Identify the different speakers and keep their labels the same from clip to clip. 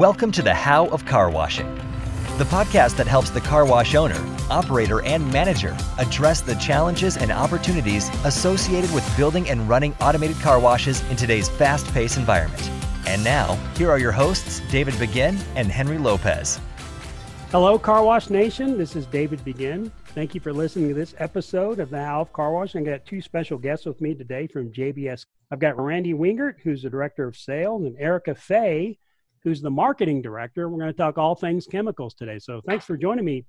Speaker 1: Welcome to the How of Car Washing, the podcast that helps the car wash owner, operator, and manager address the challenges and opportunities associated with building and running automated car washes in today's fast paced environment. And now, here are your hosts, David Begin and Henry Lopez.
Speaker 2: Hello, Car Wash Nation. This is David Begin. Thank you for listening to this episode of the How of Car Wash. I got two special guests with me today from JBS. I've got Randy Wingert, who's the director of sales, and Erika Fey, who's the marketing director. We're going to talk all things chemicals today. So thanks for joining me,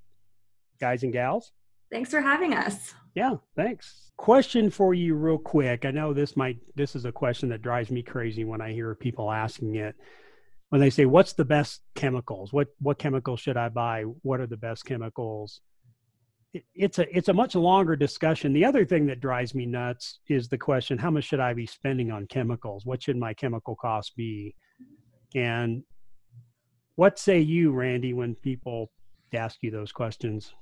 Speaker 2: guys and gals.
Speaker 3: Thanks for having us.
Speaker 2: Yeah, thanks. Question for you, real quick. I know this might this is a question that drives me crazy when I hear people asking it. When they say, "What's the best chemicals? What what chemicals should I buy? What are the best chemicals?" it's a it's a much longer discussion. The other thing that drives me nuts is the question: How much should I be spending on chemicals? What should my chemical cost be? And what say you, Randy, when people ask you those questions?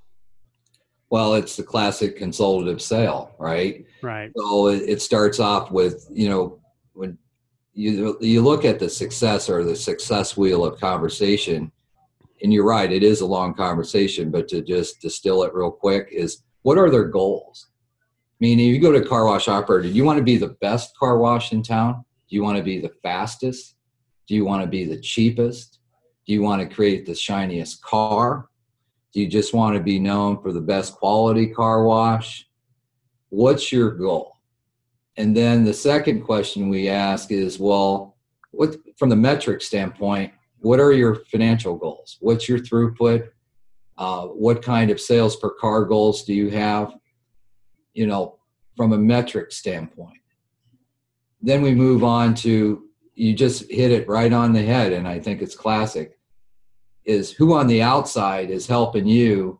Speaker 4: Well, it's the classic consultative sale, right?
Speaker 2: Right.
Speaker 4: So it starts off with you know when you you look at the success or the success wheel of conversation and you're right, it is a long conversation, but to just distill it real quick is what are their goals? I mean, if you go to a car wash operator, do you want to be the best car wash in town? Do you want to be the fastest? Do you want to be the cheapest? Do you want to create the shiniest car? Do you just want to be known for the best quality car wash? What's your goal? And then the second question we ask is, well, what from the metric standpoint, what are your financial goals? What's your throughput? Uh, what kind of sales per car goals do you have? You know, from a metric standpoint. Then we move on to you just hit it right on the head, and I think it's classic. Is who on the outside is helping you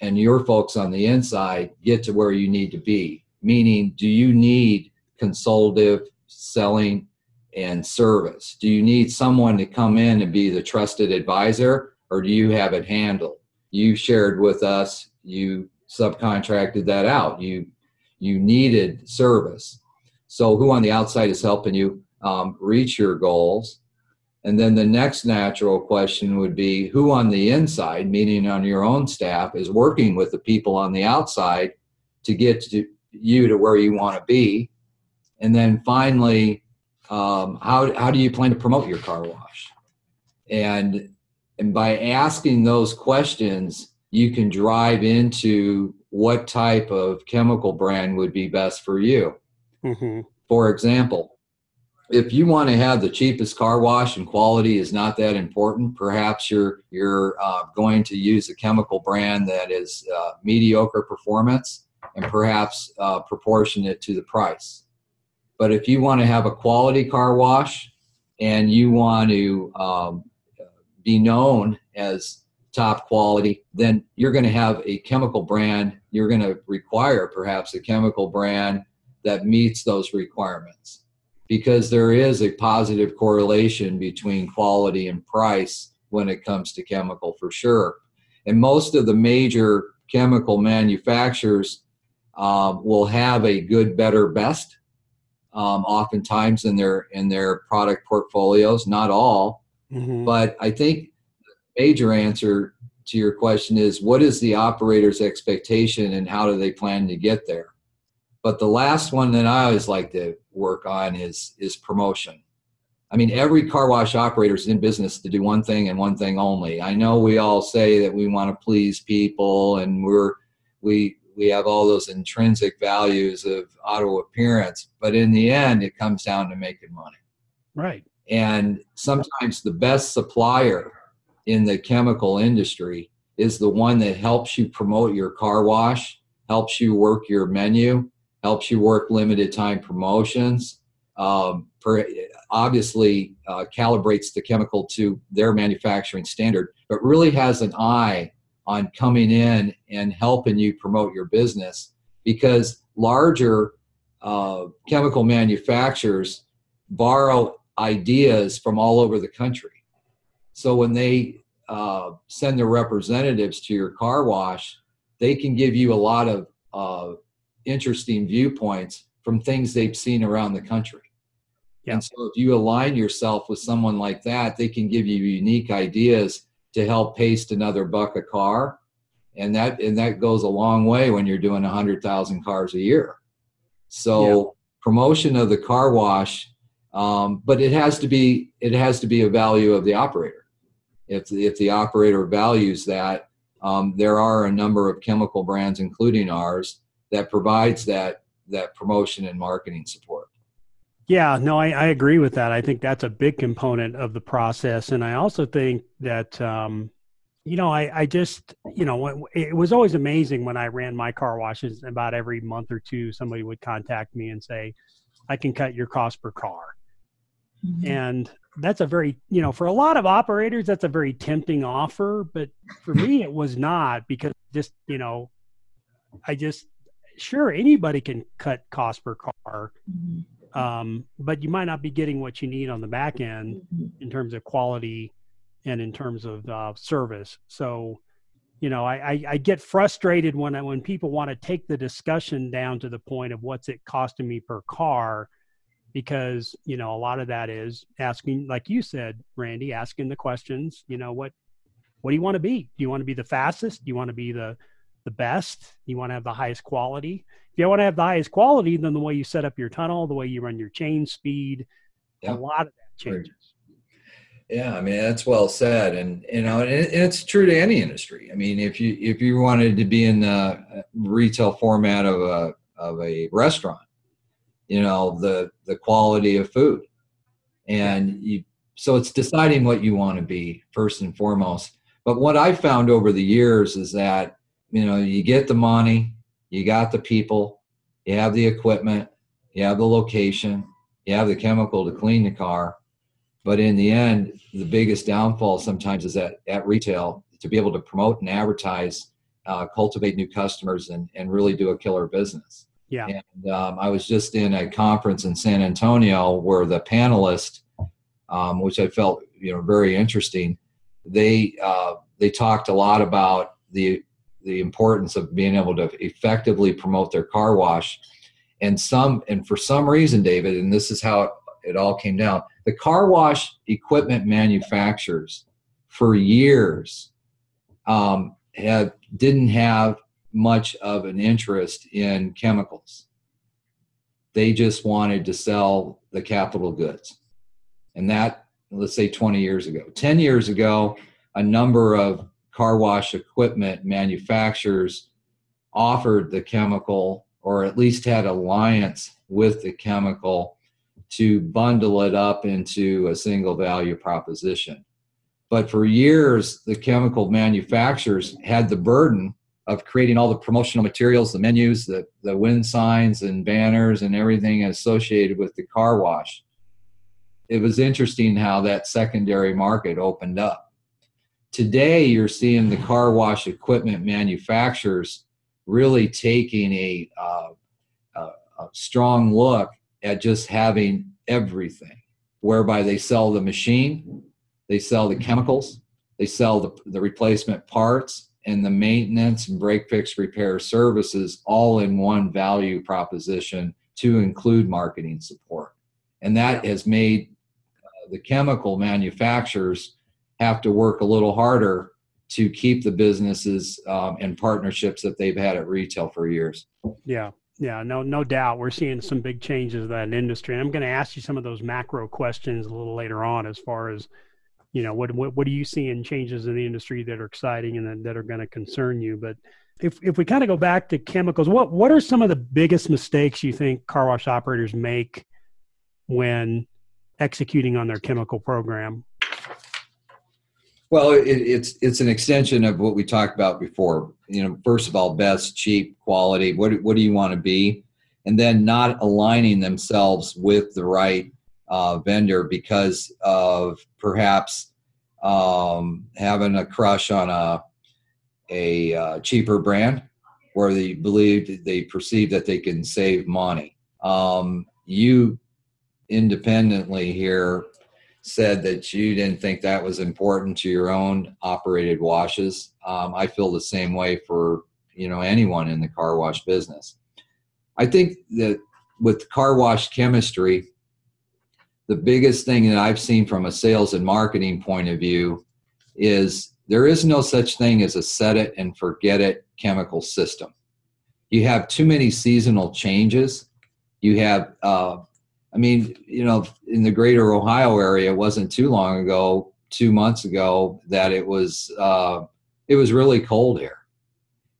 Speaker 4: and your folks on the inside get to where you need to be? Meaning, do you need consultative selling and service? Do you need someone to come in and be the trusted advisor, or do you have it handled? You shared with us, you subcontracted that out. You you needed service. So who on the outside is helping you um, reach your goals? And then the next natural question would be who on the inside, meaning on your own staff, is working with the people on the outside to get to you to where you want to be. And then finally, um, how, how do you plan to promote your car wash and and by asking those questions you can drive into what type of chemical brand would be best for you mm-hmm. for example if you want to have the cheapest car wash and quality is not that important perhaps you're you're uh, going to use a chemical brand that is uh, mediocre performance and perhaps uh, proportionate to the price but if you want to have a quality car wash and you want to um, be known as top quality, then you're going to have a chemical brand. You're going to require perhaps a chemical brand that meets those requirements because there is a positive correlation between quality and price when it comes to chemical for sure. And most of the major chemical manufacturers uh, will have a good, better, best um, oftentimes in their in their product portfolios. Not all, mm-hmm. but I think the major answer to your question is what is the operator's expectation and how do they plan to get there. But the last one that I always like to work on is is promotion. I mean, every car wash operator is in business to do one thing and one thing only. I know we all say that we want to please people and we're we we have all those intrinsic values of auto appearance, but in the end, it comes down to making money.
Speaker 2: Right.
Speaker 4: And sometimes the best supplier in the chemical industry is the one that helps you promote your car wash, helps you work your menu, helps you work limited time promotions. Um, per, obviously, uh, calibrates the chemical to their manufacturing standard, but really has an eye on coming in and helping you promote your business because larger uh, chemical manufacturers borrow ideas from all over the country. So when they uh, send their representatives to your car wash, they can give you a lot of uh, interesting viewpoints from things they've seen around the country. And so if you align yourself with someone like that, they can give you unique ideas to help paste another buck a car. And that and that goes a long way when you're doing 100,000 cars a year. So promotion of the car wash um, but it has to be it has to be a value of the operator. If if the operator values that, um, there are a number of chemical brands, including ours, that provides that that promotion and marketing support.
Speaker 2: Yeah, no, I, I agree with that. I think that's a big component of the process, and I also think that um, you know, I, I just, you know, it was always amazing when I ran my car washes. About every month or two, somebody would contact me and say, "I can cut your cost per car." Mm-hmm. And that's a very, you know, for a lot of operators, that's a very tempting offer. But for me, it was not because just, you know, I just, sure, anybody can cut cost per car. Mm-hmm. Um, but you might not be getting what you need on the back end mm-hmm. in terms of quality and in terms of uh, service. So, you know, I, I, I, get frustrated when I, when people want to take the discussion down to the point of what's it costing me per car because you know a lot of that is asking like you said randy asking the questions you know what what do you want to be do you want to be the fastest do you want to be the the best. You want to have the highest quality. If you want to have the highest quality then the way you set up your tunnel the way you run your chain speed yep. a lot of that changes.
Speaker 4: Yeah i mean that's well said. And you know and it's true to any industry. I mean if you if you wanted to be in the uh, retail format of a of a restaurant you know the the quality of food. And you so it's deciding what you want to be first and foremost. But what i've found over the years is that you know you get the money you got the people you have the equipment you have the location you have the chemical to clean the car but in the end the biggest downfall sometimes is that at retail to be able to promote and advertise uh, cultivate new customers and, and really do a killer business
Speaker 2: yeah.
Speaker 4: And um, I was just in a conference in San Antonio where the panelists, um, which I felt you know very interesting, they uh, they talked a lot about the the importance of being able to effectively promote their car wash, and some and for some reason, David, and this is how it, it all came down. The car wash equipment manufacturers for years um, had didn't have much of an interest in chemicals. They just wanted to sell the capital goods. And that, let's say 20 years ago. 10 years ago, a number of car wash equipment manufacturers offered the chemical or at least had alliance with the chemical to bundle it up into a single value proposition. But for years, the chemical manufacturers had the burden of creating all the promotional materials, the menus, the, the wind signs and banners and everything associated with the car wash. It was interesting how that secondary market opened up. Today, you're seeing the car wash equipment manufacturers really taking a, uh, a, a strong look at just having everything, whereby they sell the machine, they sell the chemicals, they sell the, the replacement parts, and the maintenance and break fix repair services all in one value proposition to include marketing support. And that has made uh, the chemical manufacturers have to work a little harder to keep the businesses um, and partnerships that they've had at retail for years.
Speaker 2: Yeah yeah no no doubt. We're seeing some big changes in that industry. And i'm going to ask you some of those macro questions a little later on as far as you know what what, what do you seeing changes in the industry that are exciting and that are going to concern you? But if if we kind of go back to chemicals what what are some of the biggest mistakes you think car wash operators make when executing on their chemical program
Speaker 4: well it, it's it's an extension of what we talked about before you know first of all best cheap quality what what do you want to be and then not aligning themselves with the right uh, vendor because of perhaps um, having a crush on a a uh, cheaper brand where they believed they perceive that they can save money. Um, you independently here said that you didn't think that was important to your own operated washes. Um, I feel the same way for you know anyone in the car wash business. I think that with car wash chemistry, the biggest thing that I've seen from a sales and marketing point of view is there is no such thing as a set it and forget it chemical system. You have too many seasonal changes. You have, uh, I mean, you know, in the greater Ohio area, it wasn't too long ago, two months ago, that it was uh, it was really cold here.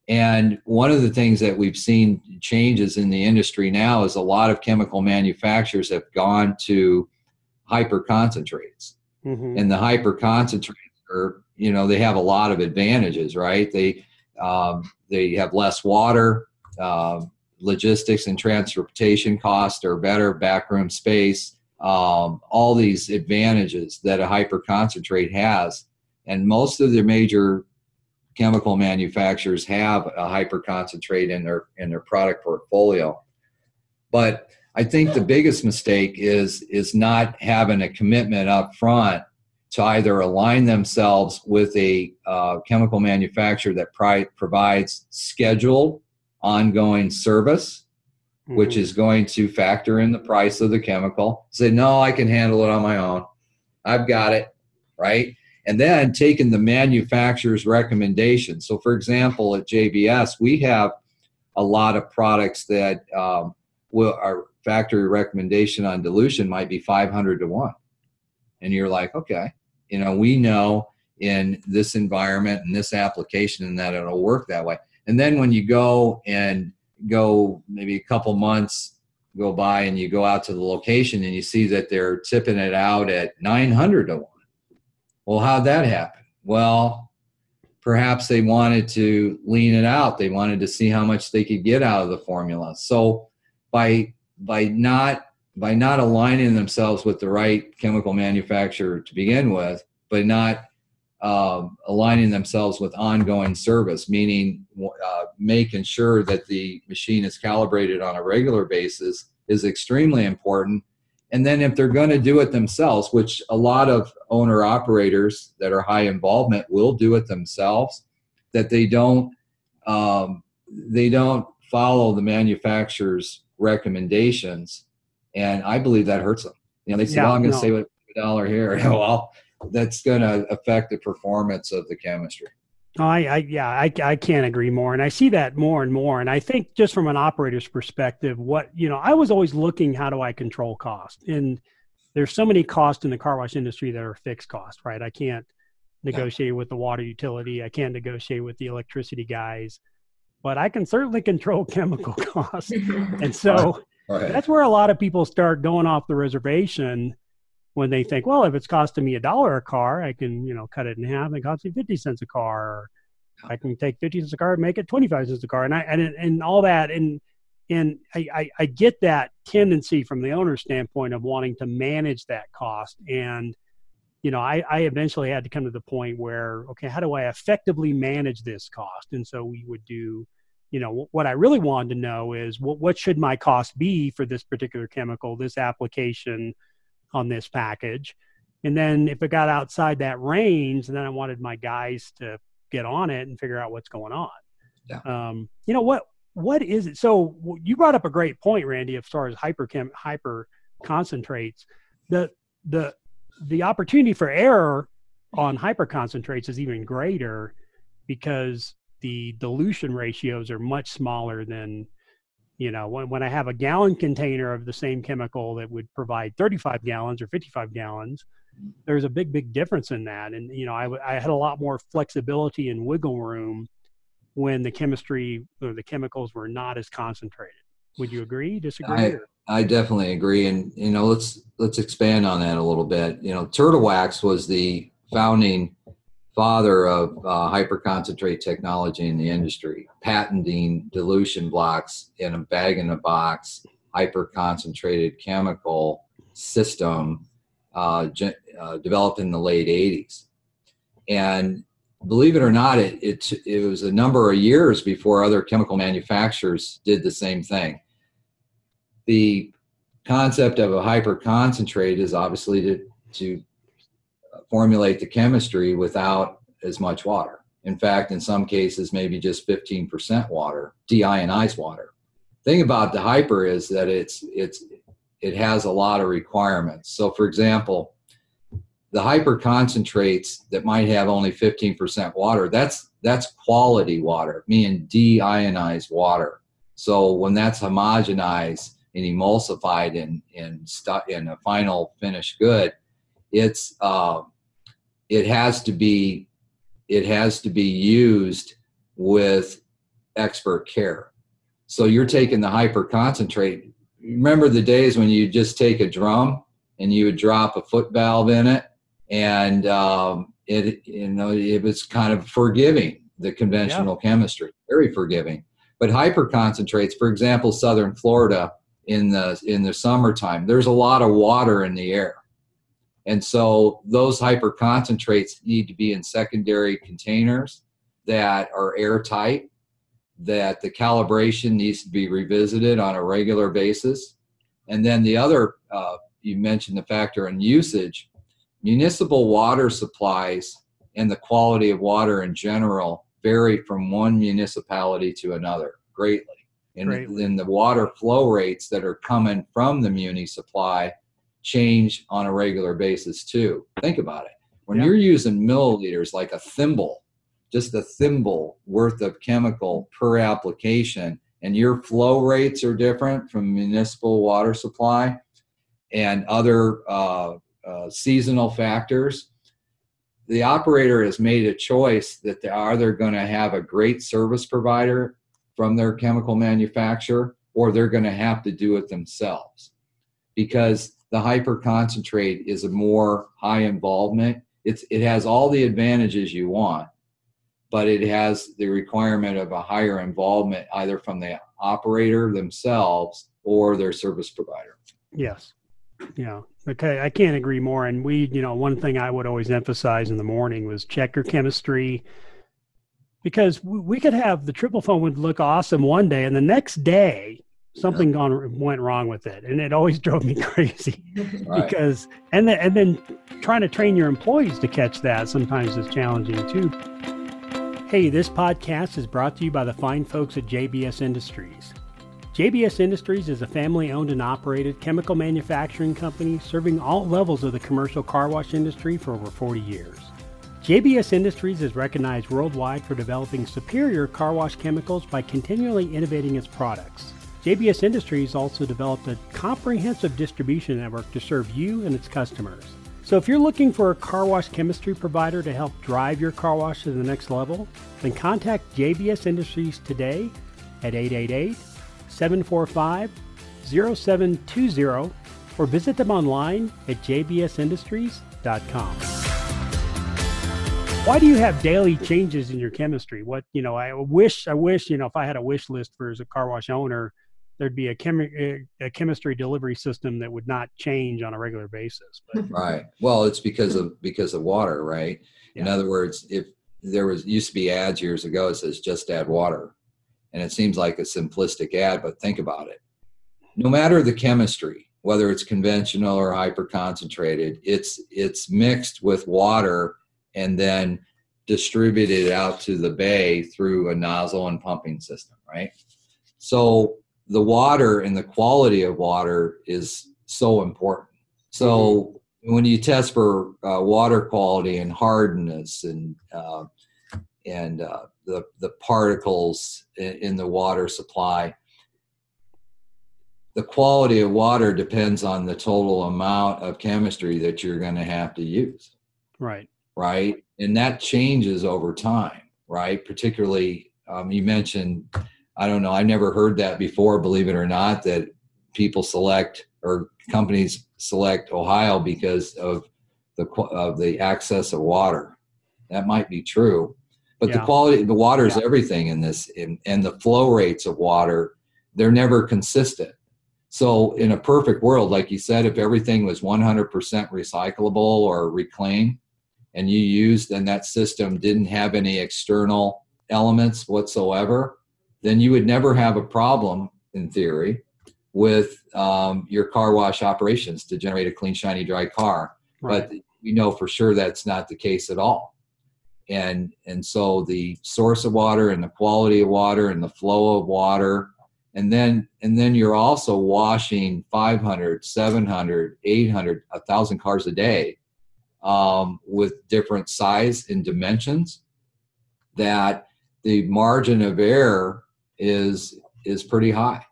Speaker 4: And one of the things that we've seen changes in the industry now is a lot of chemical manufacturers have gone to hyper concentrates. Mm-hmm. And the hyper concentrates are, you know, they have a lot of advantages, right? They um, they have less water, uh, logistics and transportation costs or better, backroom space, um, all these advantages that a hyper concentrate has. And most of the major chemical manufacturers have a hyper concentrate in their in their product portfolio. But I think the biggest mistake is is not having a commitment up front to either align themselves with a uh, chemical manufacturer that pri- provides scheduled ongoing service, mm-hmm. which is going to factor in the price of the chemical. Say, no, I can handle it on my own. I've got it, right? And then taking the manufacturer's recommendation. So, for example, at JBS, we have a lot of products that um, will, our factory recommendation on dilution might be 500 to 1. And you're like, okay, you know, we know in this environment and this application and that it'll work that way. And then when you go and go maybe a couple months go by and you go out to the location and you see that they're tipping it out at 900 to 1. Well, how'd that happen? Well, perhaps they wanted to lean it out. They wanted to see how much they could get out of the formula. So by by not by not aligning themselves with the right chemical manufacturer to begin with, but not uh, aligning themselves with ongoing service, meaning uh, making sure that the machine is calibrated on a regular basis, is extremely important. And then if they're going to do it themselves, which a lot of owner operators that are high involvement will do it themselves, that they don't um, they don't follow the manufacturer's recommendations, and I believe that hurts them. You know, they say, yeah, "Well, I'm going to no. save a dollar here." well, that's going to affect the performance of the chemistry.
Speaker 2: Oh, I, I, yeah, I, I can't agree more. And I see that more and more. And I think just from an operator's perspective, what, you know, I was always looking, how do I control cost? And there's so many costs in the car wash industry that are fixed cost, right? I can't negotiate yeah. with the water utility. I can't negotiate with the electricity guys, but I can certainly control chemical costs. and so right. Right. that's where a lot of people start going off the reservation when they think, well, if it's costing me a dollar a car, I can, you know, cut it in half and it costs me 50 cents a car. Or I can take 50 cents a car and make it 25 cents a car. And I, and, and all that. And, and I, I, I get that tendency from the owner's standpoint of wanting to manage that cost. And, you know, I, I eventually had to come to the point where, okay, how do I effectively manage this cost? And so we would do, you know, what I really wanted to know is what, what should my cost be for this particular chemical, this application, on this package. And then if it got outside that range, then I wanted my guys to get on it and figure out what's going on. Yeah. Um, you know what? What is it? So you brought up a great point, Randy, as far as hyperchem hyper concentrates. The the the opportunity for error on hyper concentrates is even greater because the dilution ratios are much smaller than you know when, when i have a gallon container of the same chemical that would provide 35 gallons or 55 gallons there's a big big difference in that. And you know I, I had a lot more flexibility and wiggle room when the chemistry or the chemicals were not as concentrated. Would you agree? Disagree?
Speaker 4: I, I definitely agree. And you know let's let's expand on that a little bit. You know turtle wax was the founding father of uh, hyperconcentrate technology in the industry, patenting dilution blocks in a bag in a box, hyperconcentrated chemical system uh, uh, developed in the late 80s. And believe it or not, it, it, it was a number of years before other chemical manufacturers did the same thing. The concept of a hyperconcentrate is obviously to, to formulate the chemistry without as much water. In fact, in some cases, maybe just 15% water, deionized water. Thing about the hyper is that it's it's it has a lot of requirements. So, for example, the hyper concentrates that might have only 15% water, that's that's quality water, meaning deionized water. So when that's homogenized and emulsified in in, stu- in a final finished good, it's uh, it has to be it has to be used with expert care. So you're taking the hyper concentrate. Remember the days when you just take a drum and you would drop a foot valve in it, and um, it you know it was kind of forgiving the conventional yeah. chemistry, very forgiving. But hyper concentrates, for example, southern Florida in the in the summertime, there's a lot of water in the air. And so those hyper concentrates need to be in secondary containers that are airtight that the calibration needs to be revisited on a regular basis. And then the other, uh, you mentioned the factor in usage. Municipal water supplies and the quality of water in general vary from one municipality to another greatly. And then the water flow rates that are coming from the muni supply change on a regular basis too. Think about it. When yeah. you're using milliliters like a thimble just a thimble worth of chemical per application and your flow rates are different from municipal water supply and other uh, uh, seasonal factors the operator has made a choice that they are they're going to have a great service provider from their chemical manufacturer or they're going to have to do it themselves because the hyper concentrate is a more high involvement it's it has all the advantages you want but it has the requirement of a higher involvement either from the operator themselves or their service provider.
Speaker 2: Yes. Yeah. Okay. I can't agree more. And we, you know, one thing I would always emphasize in the morning was check your chemistry because we could have the triple foam would look awesome one day and the next day something yeah. gone went wrong with it and it always drove me crazy right. because and then and then trying to train your employees to catch that sometimes is challenging too Hey, this podcast is brought to you by the fine folks at JBS Industries. JBS Industries is a family owned and operated chemical manufacturing company serving all levels of the commercial car wash industry for over 40 years. JBS Industries is recognized worldwide for developing superior car wash chemicals by continually innovating its products. JBS Industries also developed a comprehensive distribution network to serve you and its customers. So if you're looking for a car wash chemistry provider to help drive your car wash to the next level, then contact JBS Industries today at 888 745 0720 or visit them online at jbsindustries.com. Why do you have daily changes in your chemistry? What, you know, I wish, I wish, you know, if I had a wish list for as a car wash owner, there'd be a, chemi- a chemistry delivery system that would not change on a regular basis.
Speaker 4: But. Right. Well, it's because of because of water, right? Yeah. In other words, if there was used to be ads years ago, it says just add water, and it seems like a simplistic ad, but think about it. No matter the chemistry, whether it's conventional or hyper concentrated, it's it's mixed with water and then distributed out to the bay through a nozzle and pumping system, right? So the water and the quality of water is so important. So mm-hmm. when you test for uh, water quality and hardness and uh, and uh, the the particles in, in, the water supply, the quality of water depends on the total amount of chemistry that you're going to have to use.
Speaker 2: Right.
Speaker 4: Right, and that changes over time. Right, particularly um, you mentioned I don't know. I never heard that before, believe it or not, that people select or companies select Ohio because of the of the access of water. That might be true, but yeah. the quality, the water is yeah. everything in this, in, and the flow rates of water, they're never consistent. So, in a perfect world, like you said, if everything was 100% recyclable or reclaimed, and you used and that system didn't have any external elements whatsoever, then you would never have a problem, in theory, with um, your car wash operations to generate a clean, shiny, dry car. Right. But we know for sure that's not the case at all. And and so the source of water and the quality of water and the flow of water and then and then you're also washing 500 700 800 1000 cars a day um, with different size and dimensions that the margin of error is is pretty high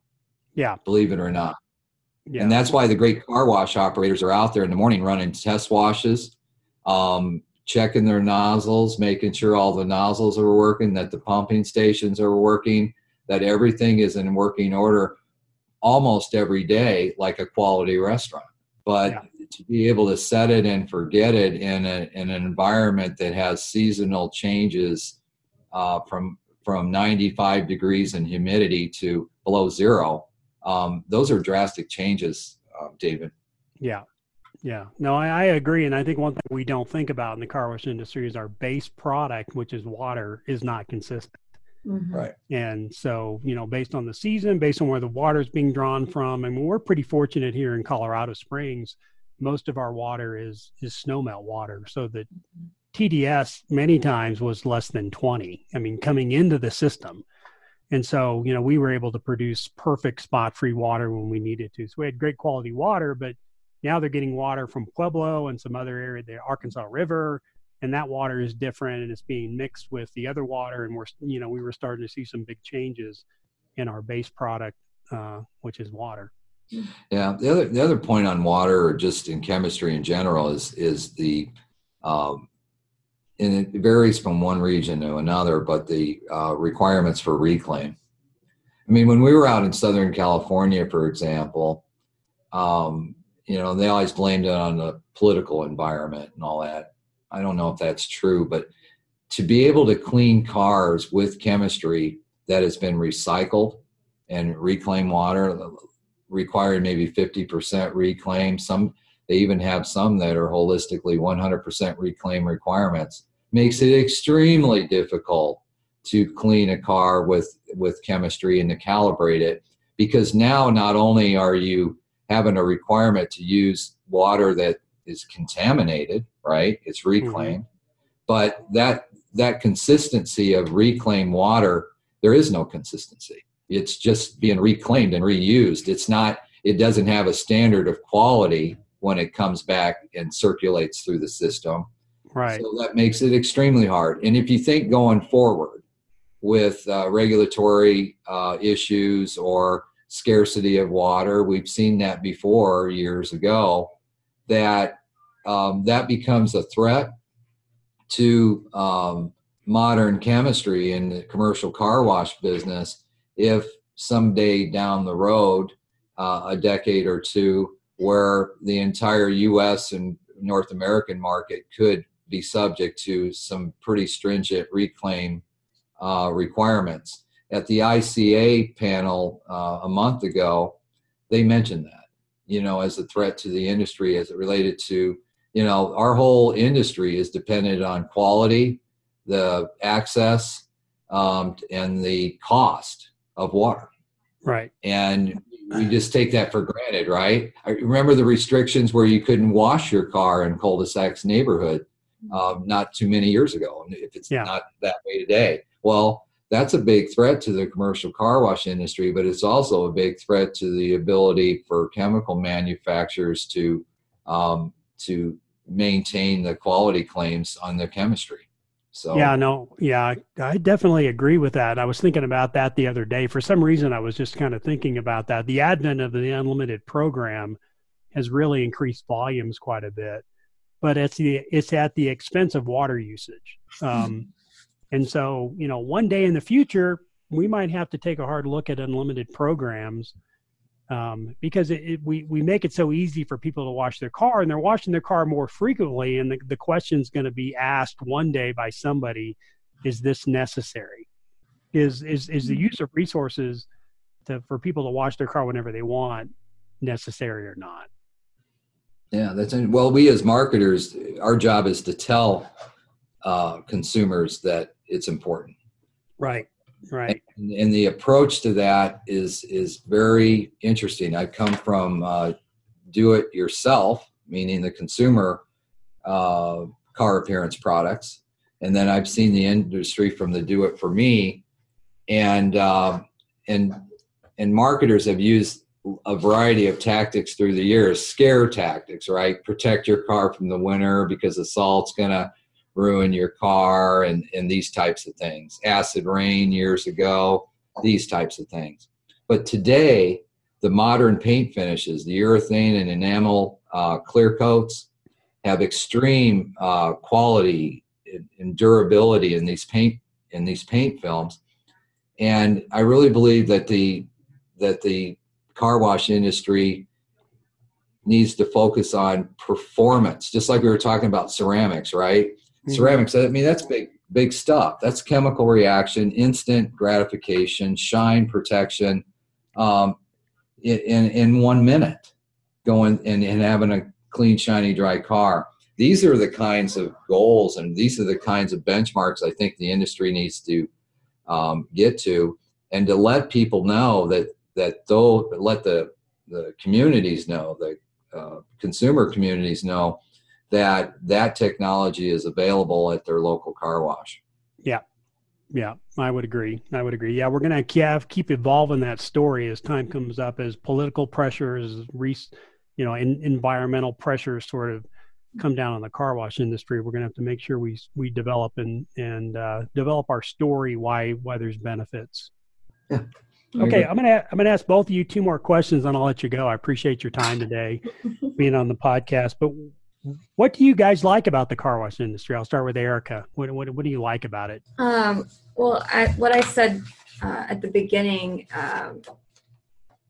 Speaker 2: yeah
Speaker 4: believe it or not
Speaker 2: yeah.
Speaker 4: and that's why the great car wash operators are out there in the morning running test washes um, checking their nozzles making sure all the nozzles are working that the pumping stations are working that everything is in working order almost every day like a quality restaurant but yeah. to be able to set it and forget it in, a, in an environment that has seasonal changes uh, from from 95 degrees and humidity to below zero um, those are drastic changes uh, david
Speaker 2: yeah yeah no I, I agree and i think one thing we don't think about in the car wash industry is our base product which is water is not consistent
Speaker 4: Mm-hmm. Right.
Speaker 2: And so, you know, based on the season, based on where the water is being drawn from, I mean, we're pretty fortunate here in Colorado Springs. Most of our water is is snowmelt water, so the TDS many times was less than 20. I mean, coming into the system. And so, you know, we were able to produce perfect spot free water when we needed to. So we had great quality water, but now they're getting water from Pueblo and some other area, the Arkansas River, and that water is different and it's being mixed with the other water and we're you know we were starting to see some big changes in our base product uh, which is water
Speaker 4: yeah the other the other point on water or just in chemistry in general is is the um, and it varies from one region to another but the uh, requirements for reclaim. I mean when we were out in southern california for example um, you know they always blamed it on the political environment and all that. I don't know if that's true, but to be able to clean cars with chemistry that has been recycled and reclaim water required maybe 50% reclaim some they even have some that are holistically 100% reclaim requirements makes it extremely difficult to clean a car with with chemistry and to calibrate it because now not only are you having a requirement to use water that is contaminated, right? It's mm-hmm. reclaimed. Mm-hmm. But that that consistency of reclaimed water, there is no consistency. It's just being reclaimed and reused. It's not, it doesn't have a standard of quality when it comes back and circulates through the system.
Speaker 2: Right.
Speaker 4: So that makes it extremely hard. And if you think going forward with uh, regulatory uh, issues or scarcity of water, we've seen that before years ago that um, that becomes a threat to um, modern chemistry in the commercial car wash business if someday down the road, uh, a decade or two, where the entire US and North American market could be subject to some pretty stringent reclaim uh, requirements. At the ICA panel uh, a month ago, they mentioned that you know, as a threat to the industry as it related to, you know, our whole industry is dependent on quality, the access, um, and the cost of water.
Speaker 2: Right.
Speaker 4: And we just take that for granted, right? I remember the restrictions where you couldn't wash your car in cul-de-sacs neighborhood um, not too many years ago, if it's yeah. not that way today. Well, that's a big threat to the commercial car wash industry, but it's also a big threat to the ability for chemical manufacturers to um, to maintain the quality claims on their chemistry. So
Speaker 2: yeah, no, yeah, I definitely agree with that. I was thinking about that the other day. For some reason, I was just kind of thinking about that. The advent of the unlimited program has really increased volumes quite a bit, but it's the it's at the expense of water usage. Um, and so, you know, one day in the future, we might have to take a hard look at unlimited programs um, because it, it, we, we make it so easy for people to wash their car and they're washing their car more frequently. And the, the question is going to be asked one day by somebody, is this necessary? Is, is, is the use of resources to, for people to wash their car whenever they want necessary or not?
Speaker 4: Yeah, that's well. We as marketers, our job is to tell uh, consumers that it's important.
Speaker 2: Right. Right.
Speaker 4: And, and, the approach to that is is very interesting. I come from uh, do it yourself, meaning the consumer uh, car appearance products, and then I've seen the industry from the do it for me, and uh, and and marketers have used a variety of tactics through the years scare tactics right? Protect your car from the winter because the salt's going to ruin your car and, and these types of things. Acid rain years ago these types of things. But today the modern paint finishes the urethane and enamel uh, clear coats have extreme uh, quality and durability in these paint in these paint films. And i really believe that the that the car wash industry needs to focus on performance, just like we were talking about ceramics, right? Mm-hmm. Ceramics, I mean, that's big, big stuff. That's chemical reaction, instant gratification, shine protection um, in, in one minute, going and, and having a clean, shiny, dry car. These are the kinds of goals and these are the kinds of benchmarks I think the industry needs to um, get to and to let people know that that though let the the communities know the uh, consumer communities know that that technology is available at their local car wash.
Speaker 2: Yeah. Yeah i would agree. I would agree. Yeah we're going to keep evolving that story as time comes up as political pressures you know in, environmental pressures sort of come down on the car wash industry. We're going to have to make sure we we develop and and uh, develop our story why why there's benefits. Yeah Okay, I'm gonna I'm gonna ask both of you two more questions, and I'll let you go. I appreciate your time today, being on the podcast. But what do you guys like about the car wash industry? I'll start with Erika. What what, what do you like about it?
Speaker 3: Um, well, I, what I said uh, at the beginning, um,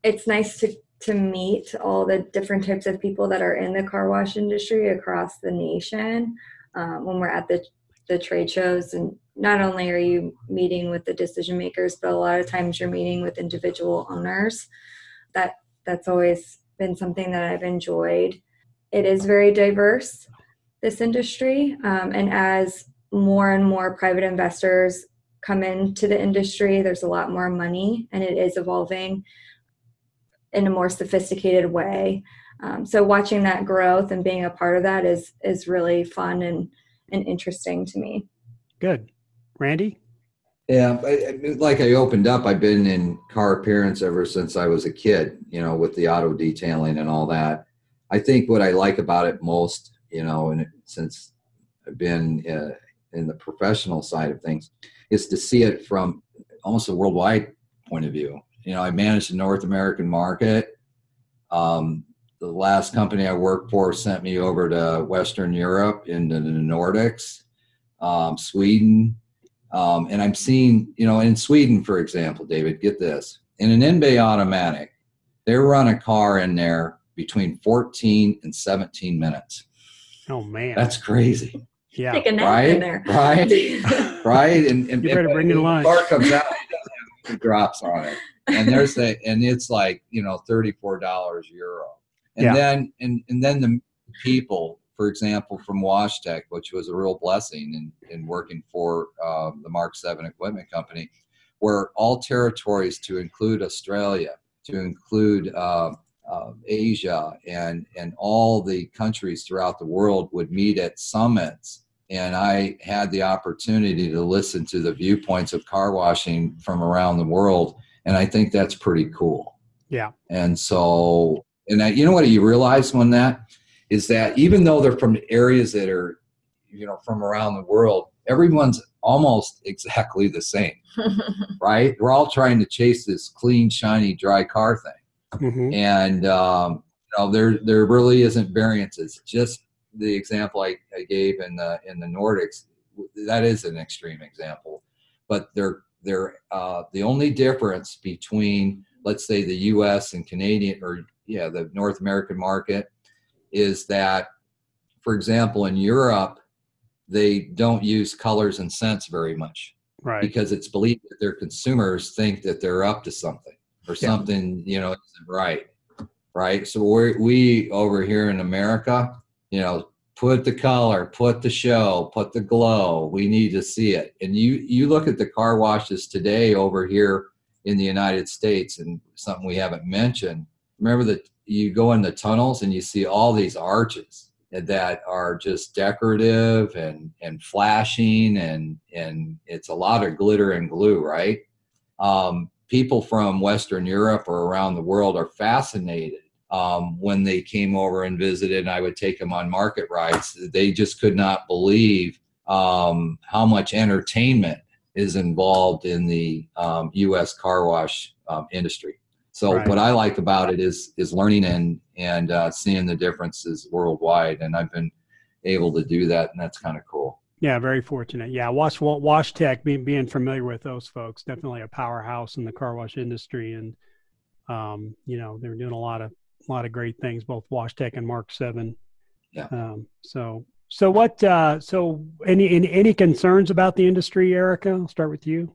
Speaker 3: it's nice to to meet all the different types of people that are in the car wash industry across the nation. Um, when we're at the the trade shows. And not only are you meeting with the decision makers but a lot of times you're meeting with individual owners. That that's always been something that i've enjoyed. It is very diverse this industry um, and as more and more private investors come into the industry there's a lot more money and it is evolving in a more sophisticated way. Um, so watching that growth and being a part of that is is really fun and and interesting to me.
Speaker 2: Good. Randy?
Speaker 4: Yeah, like I opened up, I've been in car appearance ever since I was a kid, you know, with the auto detailing and all that. I think what I like about it most, you know, and since I've been uh, in the professional side of things, is to see it from almost a worldwide point of view. You know, I manage the North American market. Um, the last company I worked for sent me over to Western Europe into the Nordics, um, Sweden, um, and I'm seeing, you know, in Sweden, for example, David, get this: in an in-bay automatic, they run a car in there between 14 and 17 minutes.
Speaker 2: Oh man,
Speaker 4: that's crazy.
Speaker 3: Yeah, Take a nap
Speaker 4: right,
Speaker 3: in there.
Speaker 4: right, right. And, and
Speaker 2: you better bring the lunch.
Speaker 4: Car comes out, he drops on it, and there's a, and it's like you know, thirty-four dollars euro and yeah. then and and then the people for example from washtec which was a real blessing in, in working for uh, the mark 7 equipment company where all territories to include australia to include uh, uh, asia and and all the countries throughout the world would meet at summits. And i had the opportunity to listen to the viewpoints of car washing from around the world and i think that's pretty cool.
Speaker 2: Yeah.
Speaker 4: And so and I, you know what you realize when that is that even though they're from areas that are, you know, from around the world, everyone's almost exactly the same, right? We're all trying to chase this clean, shiny, dry car thing, mm-hmm. and um, you know, there there really isn't variances. Just the example I, I gave in the in the Nordics, that is an extreme example, but they're they're uh, the only difference between let's say the U.S. and Canadian or yeah the North American market is that, for example, in Europe they don't use colors and scents very much,
Speaker 2: right?
Speaker 4: Because it's believed that their consumers think that they're up to something or yeah. something you know isn't right, right? So we we over here in America, you know, put the color, put the show, put the glow. We need to see it. And you you look at the car washes today over here in the United States, and something we haven't mentioned. Remember that you go in the tunnels and you see all these arches that are just decorative and and flashing and and it's a lot of glitter and glue, right? Um, people from Western Europe or around the world are fascinated um, when they came over and visited. And I would take them on market rides. They just could not believe um, how much entertainment is involved in the um, U.S. car wash um, industry. So right. what I like about it is is learning and and uh, seeing the differences worldwide, and I've been able to do that, and that's kind of cool.
Speaker 2: Yeah, very fortunate. Yeah, Wash WashTec, being being familiar with those folks, definitely a powerhouse in the car wash industry, and um, you know they're doing a lot of a lot of great things, both WashTec and Mark Seven.
Speaker 4: Yeah.
Speaker 2: Um, so so what? Uh, so any, any any concerns about the industry, Erika? I'll start with you.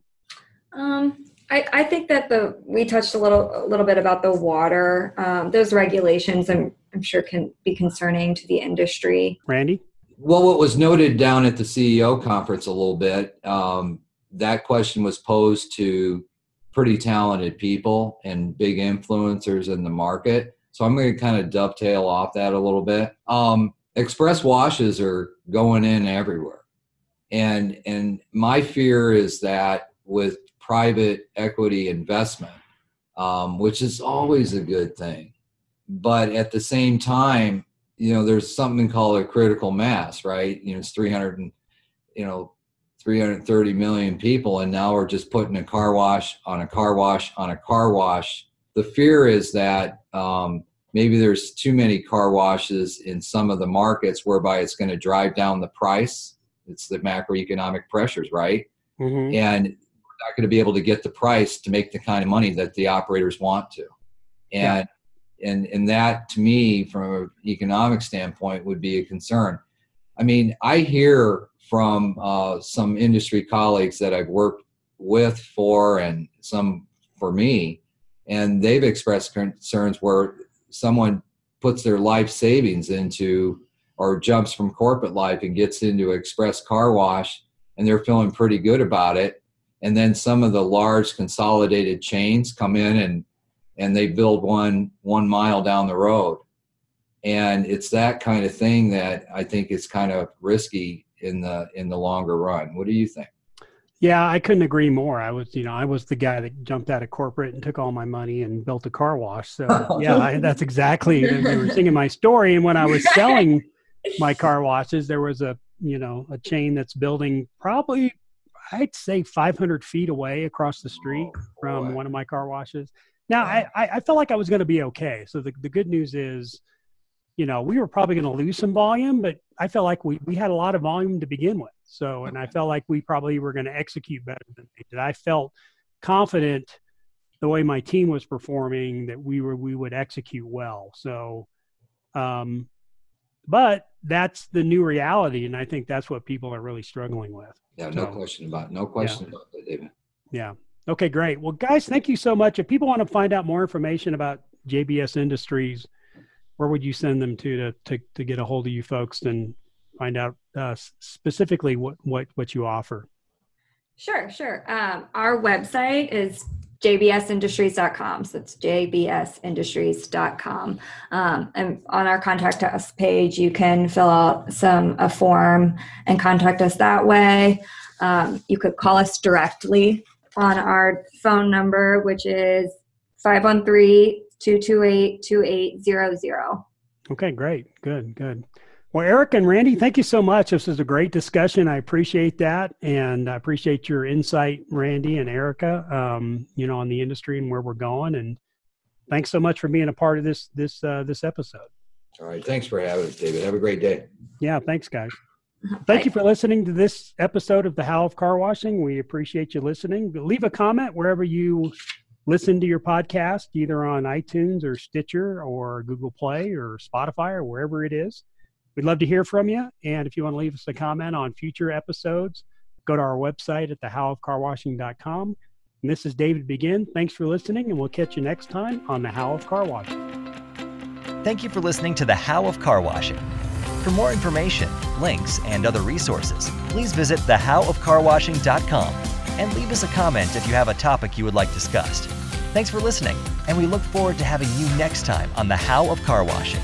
Speaker 3: Um, I, I think that the we touched a little a little bit about the water. Um, those regulations, I'm I'm sure can be concerning to the industry.
Speaker 2: Randy.
Speaker 4: Well, what was noted down at the CEO conference a little bit, um, that question was posed to pretty talented people and big influencers in the market. So I'm going to kind of dovetail off that a little bit. Um, express washes are going in everywhere, and and my fear is that with private equity investment, um, which is always a good thing, but at the same time, you know there's something called a critical mass right? You know it's 300 and you know 330 million people and now we're just putting a car wash on a car wash on a car wash. The fear is that um, maybe there's too many car washes in some of the markets whereby it's going to drive down the price. It's the macroeconomic pressures right? Mm-hmm. and not going to be able to get the price to make the kind of money that the operators want to. And yeah. And and that to me from an economic standpoint would be a concern. I mean i hear from uh, some industry colleagues that i've worked with for and some for me and they've expressed concerns where someone puts their life savings into or jumps from corporate life and gets into express car wash and they're feeling pretty good about it and then some of the large consolidated chains come in and and they build one one mile down the road. And it's that kind of thing that i think is kind of risky in the in the longer run. What do you think?
Speaker 2: Yeah i couldn't agree more. I was you know i was the guy that jumped out of corporate and took all my money and built a car wash. So yeah I, that's exactly you were singing my story. And when i was selling my car washes there was a you know a chain that's building probably i'd say 500 feet away across the street oh, from one of my car washes now, I, I felt like I was going to be okay. So the, the good news is, you know, we were probably going to lose some volume, but I felt like we, we had a lot of volume to begin with. So, and I felt like we probably were going to execute better than they did. I felt confident the way my team was performing that we were, we would execute well. So, um, but that's the new reality. And I think that's what people are really struggling with.
Speaker 4: Yeah, no so, question about, no question yeah. about that, David.
Speaker 2: Yeah. Okay, great. Well, guys, thank you so much. If people want to find out more information about JBS Industries, where would you send them to to to, to get a hold of you folks and find out uh, specifically what what what you offer?
Speaker 3: Sure, sure. Um, our website is jbsindustries.com. So it's jbsindustries.com. Um, and on our contact us page, you can fill out some a form and contact us that way. Um, you could call us directly on our phone number, which is 513 228 2800.
Speaker 2: Okay, great. Good, good. Well, Eric and Randy, thank you so much. This was a great discussion. I appreciate that. And I appreciate your insight, Randy and Erika, um, you know, on the industry and where we're going. And thanks so much for being a part of this, this, uh, this episode.
Speaker 4: All right. Thanks for having us, David. Have a great day.
Speaker 2: Yeah. Thanks, guys. Thank you for listening to this episode of the How of Car Washing. We appreciate you listening. Leave a comment wherever you listen to your podcast, either on iTunes or Stitcher or Google Play or Spotify or wherever it is. We'd love to hear from you. And if you want to leave us a comment on future episodes, go to our website at thehowofcarwashing.com. And this is David Begin. Thanks for listening, and we'll catch you next time on the How of Car Washing.
Speaker 1: Thank you for listening to the How of Car Washing. For more information, links, and other resources, please visit thehowofcarwashing.com and leave us a comment if you have a topic you would like discussed. Thanks for listening, and we look forward to having you next time on The How of Car Washing.